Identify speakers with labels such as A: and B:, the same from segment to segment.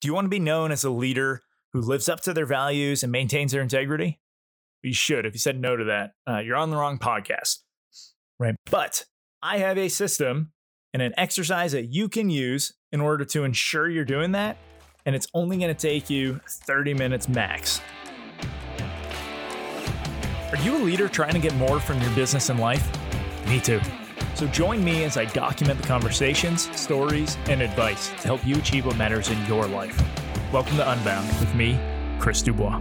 A: Do you want to be known as a leader who lives up to their values and maintains their integrity? You should. If you said no to that, uh, you're on the wrong podcast. Right. But I have a system and an exercise that you can use in order to ensure you're doing that. And it's only going to take you 30 minutes max. Are you a leader trying to get more from your business and life? Me too. So join me as I document the conversations, stories, and advice to help you achieve what matters in your life. Welcome to Unbound with me, Chris Dubois.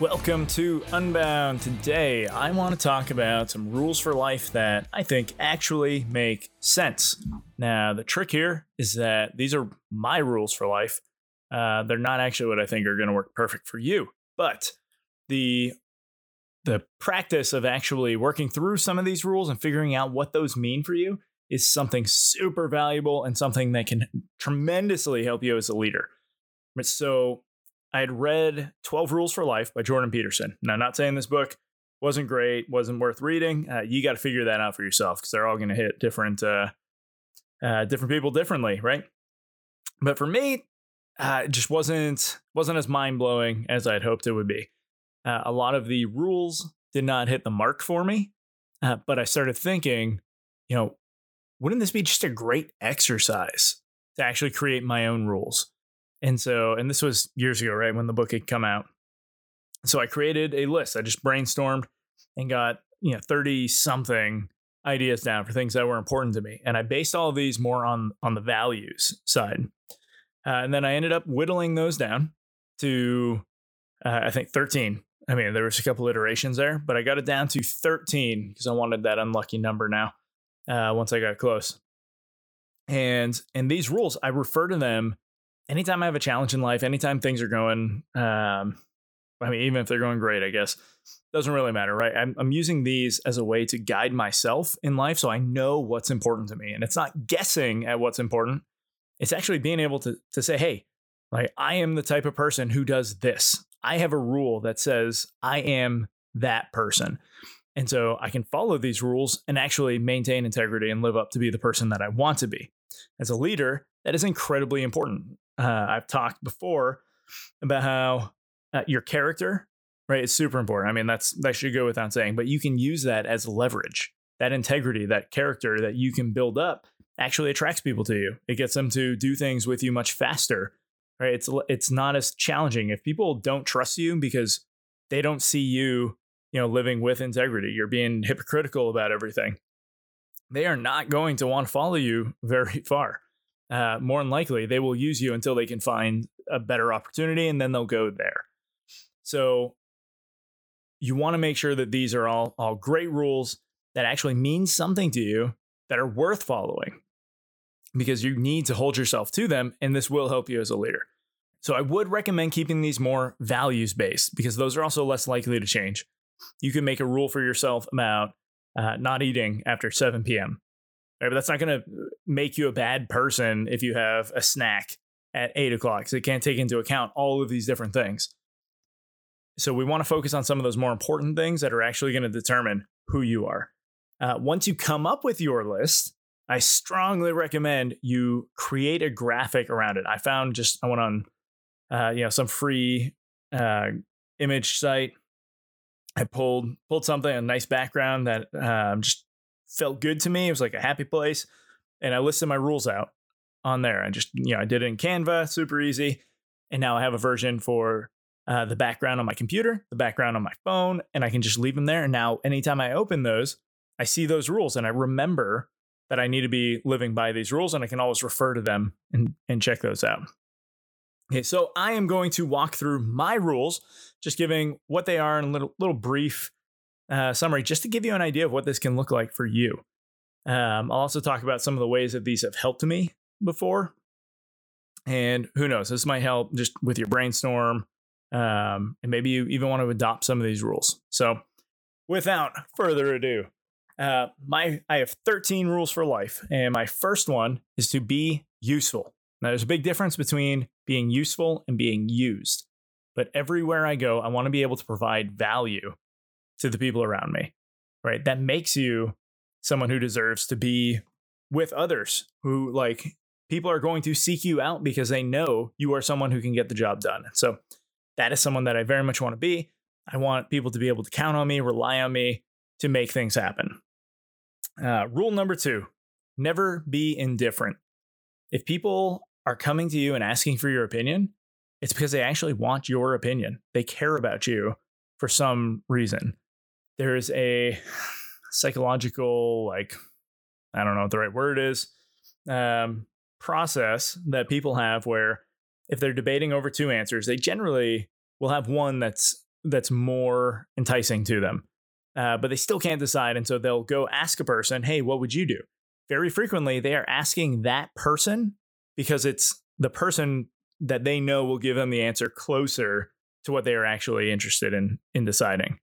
A: Welcome to Unbound. Today, I want to talk about some rules for life that I think actually make sense. Now, the trick here is that these are my rules for life. Uh, they're not actually what I think are going to work perfect for you. But the the practice of actually working through some of these rules and figuring out what those mean for you is something super valuable and something that can tremendously help you as a leader. So, I had read 12 Rules for Life by Jordan Peterson. Now, not saying this book wasn't great, wasn't worth reading. Uh, you got to figure that out for yourself because they're all going to hit different uh, uh, different people differently, right? But for me, uh, it just wasn't wasn't as mind blowing as I'd hoped it would be. Uh, a lot of the rules did not hit the mark for me, uh, but I started thinking, you know, wouldn't this be just a great exercise to actually create my own rules? And so, and this was years ago, right when the book had come out. So I created a list. I just brainstormed and got you know thirty something ideas down for things that were important to me, and I based all of these more on on the values side. Uh, and then I ended up whittling those down to, uh, I think, 13. I mean, there was a couple iterations there, but I got it down to 13 because I wanted that unlucky number now uh, once I got close. And in these rules, I refer to them anytime I have a challenge in life, anytime things are going, um, I mean, even if they're going great, I guess, doesn't really matter, right? I'm, I'm using these as a way to guide myself in life so I know what's important to me. And it's not guessing at what's important, it's actually being able to to say, hey, like I am the type of person who does this. I have a rule that says I am that person. And so I can follow these rules and actually maintain integrity and live up to be the person that I want to be. As a leader, that is incredibly important. Uh, I've talked before about how uh, your character, right, is super important. I mean, that's that should go without saying, but you can use that as leverage. That integrity, that character that you can build up actually attracts people to you. It gets them to do things with you much faster. Right? It's it's not as challenging if people don't trust you because they don't see you, you know, living with integrity. You're being hypocritical about everything. They are not going to want to follow you very far. Uh, more than likely, they will use you until they can find a better opportunity, and then they'll go there. So you want to make sure that these are all all great rules that actually mean something to you that are worth following because you need to hold yourself to them, and this will help you as a leader. So I would recommend keeping these more values based because those are also less likely to change. You can make a rule for yourself about uh, not eating after 7 p.m. Right, but that's not going to make you a bad person if you have a snack at 8 o'clock. So it can't take into account all of these different things. So we want to focus on some of those more important things that are actually going to determine who you are. Uh, once you come up with your list, I strongly recommend you create a graphic around it. I found just I went on uh, you know some free uh, image site. I pulled pulled something a nice background that um, just felt good to me. It was like a happy place, and I listed my rules out on there. I just you know I did it in Canva, super easy, and now I have a version for uh, the background on my computer, the background on my phone, and I can just leave them there. And now anytime I open those, I see those rules and I remember that I need to be living by these rules and I can always refer to them and, and check those out. Okay, so I am going to walk through my rules, just giving what they are in a little, little brief uh, summary, just to give you an idea of what this can look like for you. Um, I'll also talk about some of the ways that these have helped me before. And who knows, this might help just with your brainstorm. Um, and maybe you even want to adopt some of these rules. So, without further ado, uh, my I have 13 rules for life, and my first one is to be useful. Now, there's a big difference between being useful and being used. But everywhere I go, I want to be able to provide value to the people around me, right? That makes you someone who deserves to be with others who like people are going to seek you out because they know you are someone who can get the job done. So that is someone that I very much want to be. I want people to be able to count on me, rely on me to make things happen. Uh, rule number two never be indifferent. If people are coming to you and asking for your opinion, it's because they actually want your opinion. They care about you for some reason. There's a psychological, like, I don't know what the right word is, um, process that people have where if they're debating over two answers, they generally will have one that's that's more enticing to them. Uh, but they still can't decide, and so they'll go ask a person, "Hey, what would you do?" Very frequently, they are asking that person because it's the person that they know will give them the answer closer to what they are actually interested in in deciding.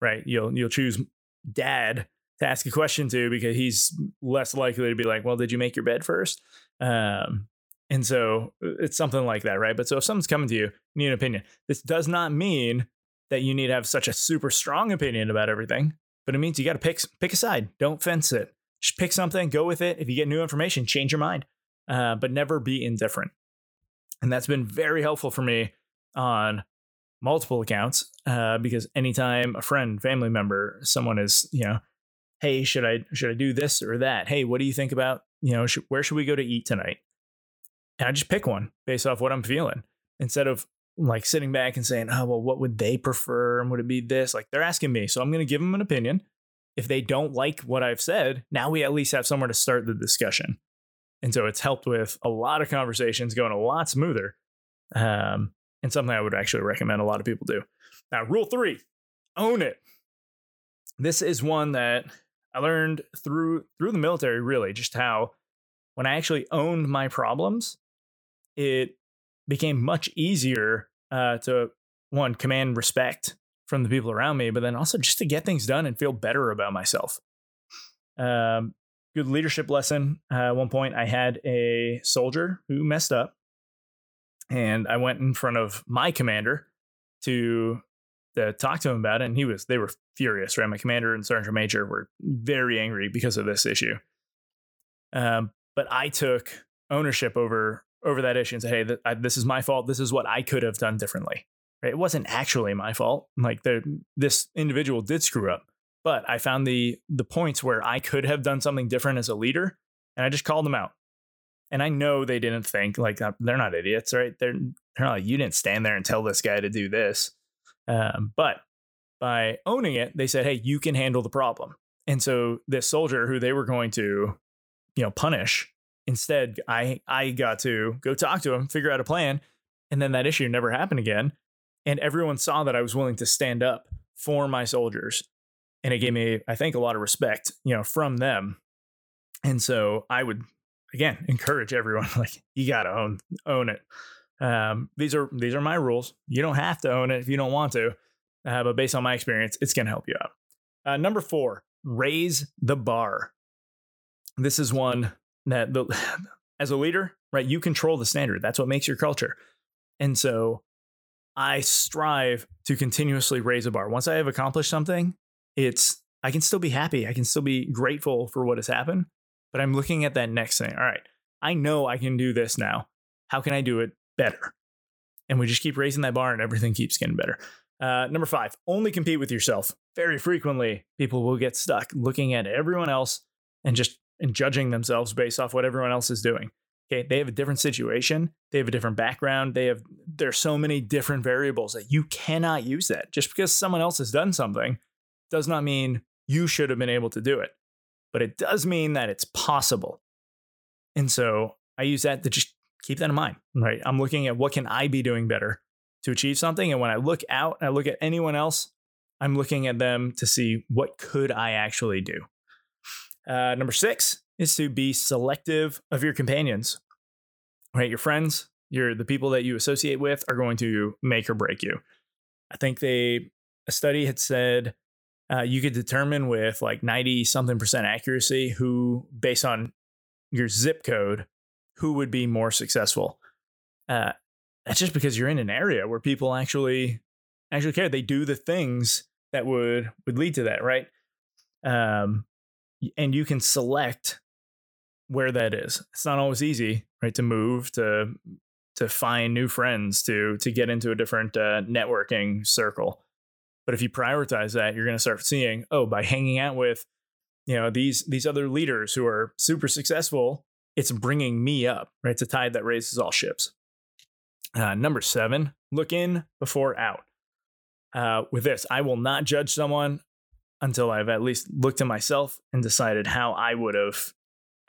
A: Right? You'll you'll choose dad to ask a question to because he's less likely to be like, "Well, did you make your bed first? Um, and so uh, it's something like that, right? But so if someone's coming to you, you need an opinion. This does not mean that you need to have such a super strong opinion about everything, but it means you got to pick pick a side. Don't fence it. Just pick something, go with it. If you get new information, change your mind, uh, but never be indifferent. And that's been very helpful for me on multiple accounts uh, because anytime a friend, family member, someone is, you know, hey, should I should I do this or that? Hey, what do you think about, you know, where should we go to eat tonight? And I just pick one based off what I'm feeling instead of like sitting back and saying, oh, well, what would they prefer? And would it be this? Like they're asking me. So I'm going to give them an opinion. If they don't like what I've said, now we at least have somewhere to start the discussion. And so it's helped with a lot of conversations going a lot smoother. Um, and something I would actually recommend a lot of people do. Now, rule three own it. This is one that I learned through through the military, really, just how when I actually owned my problems, it became much easier uh, to one command respect from the people around me, but then also just to get things done and feel better about myself. Um, good leadership lesson. Uh, at one point, I had a soldier who messed up, and I went in front of my commander to to talk to him about it, and he was they were furious. Right, my commander and sergeant major were very angry because of this issue. Um, but I took ownership over over that issue and said, "Hey, th- I, this is my fault. This is what I could have done differently." Right? It wasn't actually my fault. Like this individual did screw up, but I found the the points where I could have done something different as a leader, and I just called them out. And I know they didn't think like uh, they're not idiots, right? They're they're not like you didn't stand there and tell this guy to do this. Um, but by owning it, they said, "Hey, you can handle the problem." And so this soldier who they were going to, you know, punish, instead, I I got to go talk to him, figure out a plan, and then that issue never happened again. And everyone saw that I was willing to stand up for my soldiers, and it gave me, I think, a lot of respect, you know, from them. And so I would again encourage everyone like you got to own own it. Um, these are these are my rules. You don't have to own it if you don't want to, uh, but based on my experience, it's to help you out. Uh, number four, raise the bar. This is one that the, as a leader, right, you control the standard. That's what makes your culture. And so I strive to continuously raise a bar. Once I have accomplished something, it's I can still be happy. I can still be grateful for what has happened, but I'm looking at that next thing. All right, I know I can do this now. How can I do it better? And we just keep raising that bar and everything keeps getting better. Uh, number five, only compete with yourself. Very frequently, people will get stuck looking at everyone else and just and judging themselves based off what everyone else is doing. Okay, they have a different situation, they have a different background, they have there's so many different variables that you cannot use that. Just because someone else has done something does not mean you should have been able to do it. But it does mean that it's possible. And so I use that to just keep that in mind, right? I'm looking at what can I be doing better to achieve something and when I look out, and I look at anyone else, I'm looking at them to see what could I actually do. Uh, number six is to be selective of your companions. Right, your friends, your the people that you associate with are going to make or break you. I think they a study had said uh, you could determine with like ninety something percent accuracy who, based on your zip code, who would be more successful. Uh, that's just because you're in an area where people actually actually care. They do the things that would would lead to that, right? Um, and you can select where that is. It's not always easy, right? To move, to to find new friends, to to get into a different uh, networking circle. But if you prioritize that, you're going to start seeing, oh, by hanging out with, you know, these these other leaders who are super successful, it's bringing me up, right? It's a tide that raises all ships. Uh, number seven, look in before out. Uh, with this, I will not judge someone until I've at least looked at myself and decided how I would have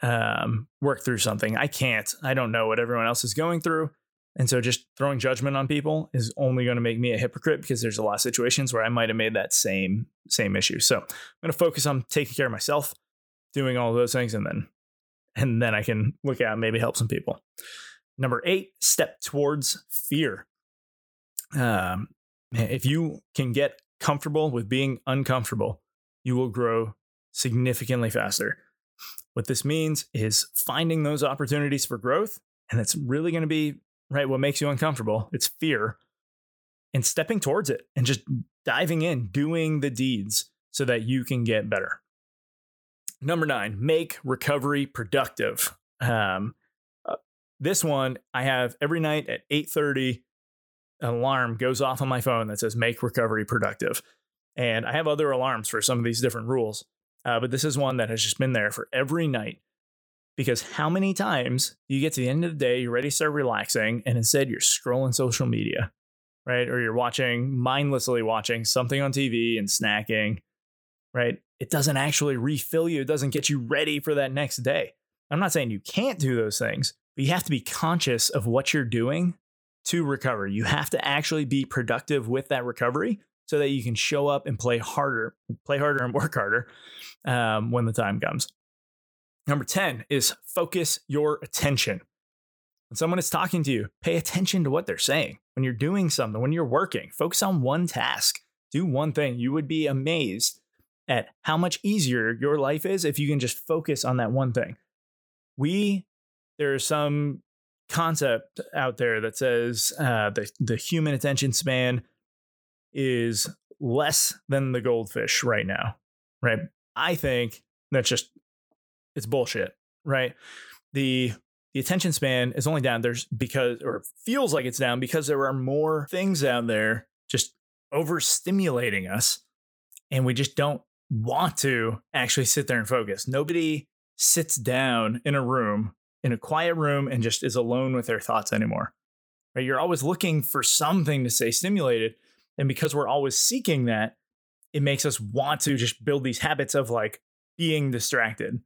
A: um, worked through something. I can't. I don't know what everyone else is going through. And so just throwing judgment on people is only going to make me a hypocrite because there's a lot of situations where I might have made that same same issue. So I'm going to focus on taking care of myself, doing all those things, and then and then I can look out maybe help some people. Number eight, step towards fear. Um, if you can get comfortable with being uncomfortable, you will grow significantly faster. What this means is finding those opportunities for growth, and it's really going to be right what makes you uncomfortable. It's fear, and stepping towards it and just diving in, doing the deeds so that you can get better. Number nine, make recovery productive. Um, uh, this one I have every night at 8:30 an alarm goes off on my phone that says make recovery productive. And I have other alarms for some of these different rules. Uh, but this is one that has just been there for every night. Because how many times you get to the end of the day, you're ready to start relaxing, and instead you're scrolling social media, right? Or you're watching, mindlessly watching something on TV and snacking, right? It doesn't actually refill you, it doesn't get you ready for that next day. I'm not saying you can't do those things, but you have to be conscious of what you're doing to recover. You have to actually be productive with that recovery so that you can show up and play harder, play harder and work harder um, when the time comes. Number 10 is focus your attention. When someone is talking to you, pay attention to what they're saying. When you're doing something, when you're working, focus on one task, do one thing. You would be amazed at how much easier your life is if you can just focus on that one thing. We, there's some concept out there that says uh, the, the human attention span is less than the goldfish right now, right? I think that's just it's bullshit, right? The the attention span is only down there's because or feels like it's down because there are more things out there just overstimulating us and we just don't want to actually sit there and focus. Nobody sits down in a room in a quiet room and just is alone with their thoughts anymore. Right? You're always looking for something to stay stimulated. And because we're always seeking that, it makes us want to just build these habits of like being distracted.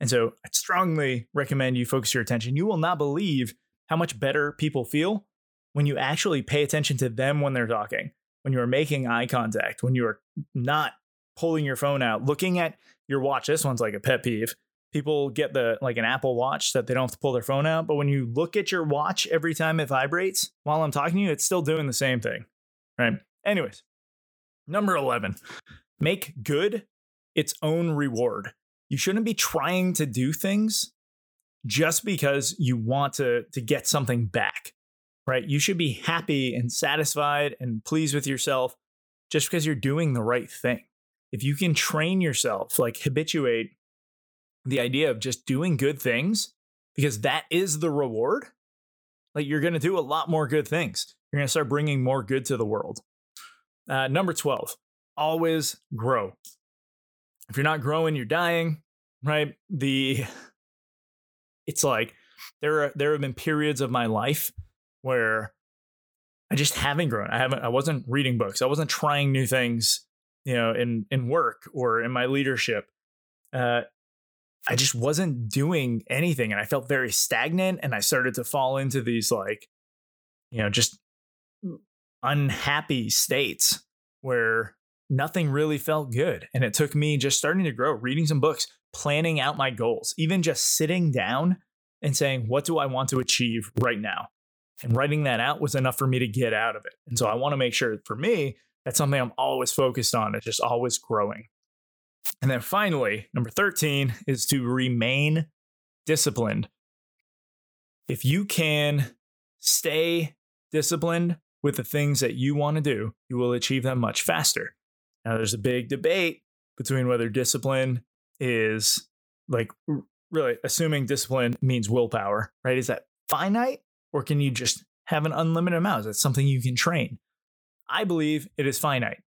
A: And so I strongly recommend you focus your attention. You will not believe how much better people feel when you actually pay attention to them when they're talking, when you are making eye contact, when you are not pulling your phone out, looking at your watch. This one's like a pet peeve people get the like an Apple Watch that they don't have to pull their phone out. But when you look at your watch every time it vibrates while I'm talking to you, it's still doing the same thing. Right. Anyways, number 11, make good its own reward. You shouldn't be trying to do things just because you want to, to get something back, right? You should be happy and satisfied and pleased with yourself just because you're doing the right thing. If you can train yourself, like habituate the idea of just doing good things because that is the reward, like you're going to do a lot more good things. You're going to start bringing more good to the world. Uh, number 12, always grow. If you're not growing, you're dying, right? The it's like there are there have been periods of my life where I just haven't grown. I haven't I wasn't reading books. I wasn't trying new things, you know, in in work or in my leadership. Uh, I just wasn't doing anything and I felt very stagnant and I started to fall into these like you know just unhappy states where nothing really felt good and it took me just starting to grow reading some books planning out my goals even just sitting down and saying what do I want to achieve right now? And writing that out was enough for me to get out of it. And so I want to make sure for me that's something I'm always focused on it's just always growing. And then finally, number 13 is to remain disciplined. If you can stay disciplined with the things that you want to do, you will achieve them much faster. Now, there's a big debate between whether discipline is like really assuming discipline means willpower, right? Is that finite or can you just have an unlimited amount? Is that something you can train? I believe it is finite.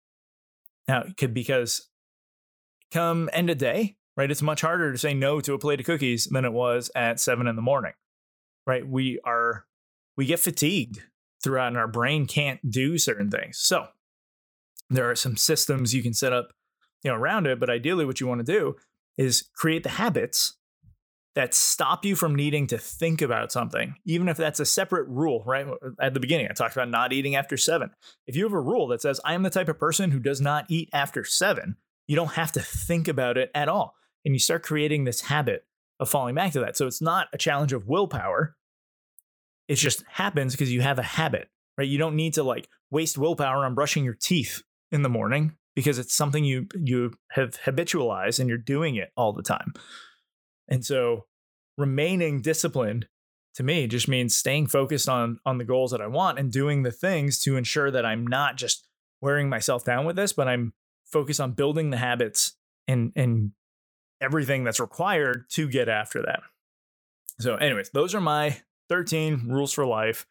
A: Now, it could because come end of day, right? It's much harder to say no to a plate of cookies than it was at seven in the morning, right? We are, we get fatigued throughout and our brain can't do certain things. So there are some systems you can set up, you know, around it. But ideally what you want to do is create the habits that stop you from needing to think about something, even if that's a separate rule, right? At the beginning, I talked about not eating after seven. If you have a rule that says, I am the type of person who does not eat after seven, you don't have to think about it at all. And you start creating this habit of falling back to that. So it's not a challenge of willpower. It just happens because you have a habit, right? You don't need to like waste willpower on brushing your teeth in the morning because it's something you you have habitualized and you're doing it all the time. And so remaining disciplined to me just means staying focused on on the goals that I want and doing the things to ensure that I'm not just wearing myself down with this, but I'm focused on building the habits and and everything that's required to get after that. So, anyways, those are my 13 rules for life.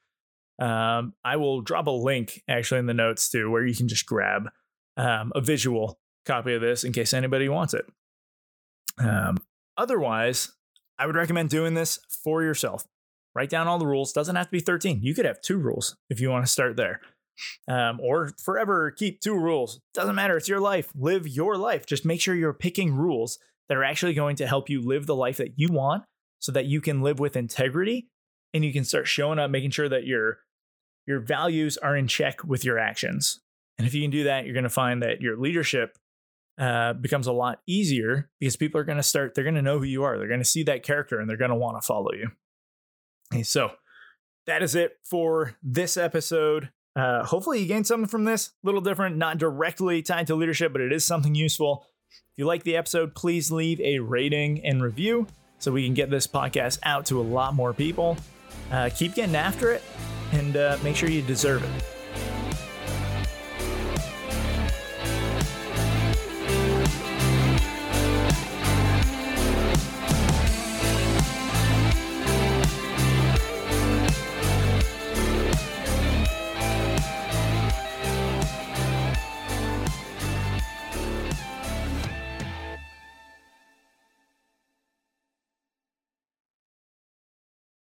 A: Um, I will drop a link actually in the notes too, where you can just grab um, a visual copy of this in case anybody wants it. Um, Otherwise, I would recommend doing this for yourself. Write down all the rules. Doesn't have to be 13. You could have two rules if you want to start there. Um, or forever keep two rules. Doesn't matter. It's your life. Live your life. Just make sure you're picking rules that are actually going to help you live the life that you want so that you can live with integrity and you can start showing up, making sure that your your values are in check with your actions. And if you can do that, you're going to find that your leadership uh, becomes a lot easier because people are going to start, they're going to know who you are. They're going to see that character and they're going to want to follow you. Okay, so that is it for this episode. Uh, hopefully, you gained something from this. A little different, not directly tied to leadership, but it is something useful. If you like the episode, please leave a rating and review so we can get this podcast out to a lot more people. Uh, keep getting after it and uh, make sure you deserve it.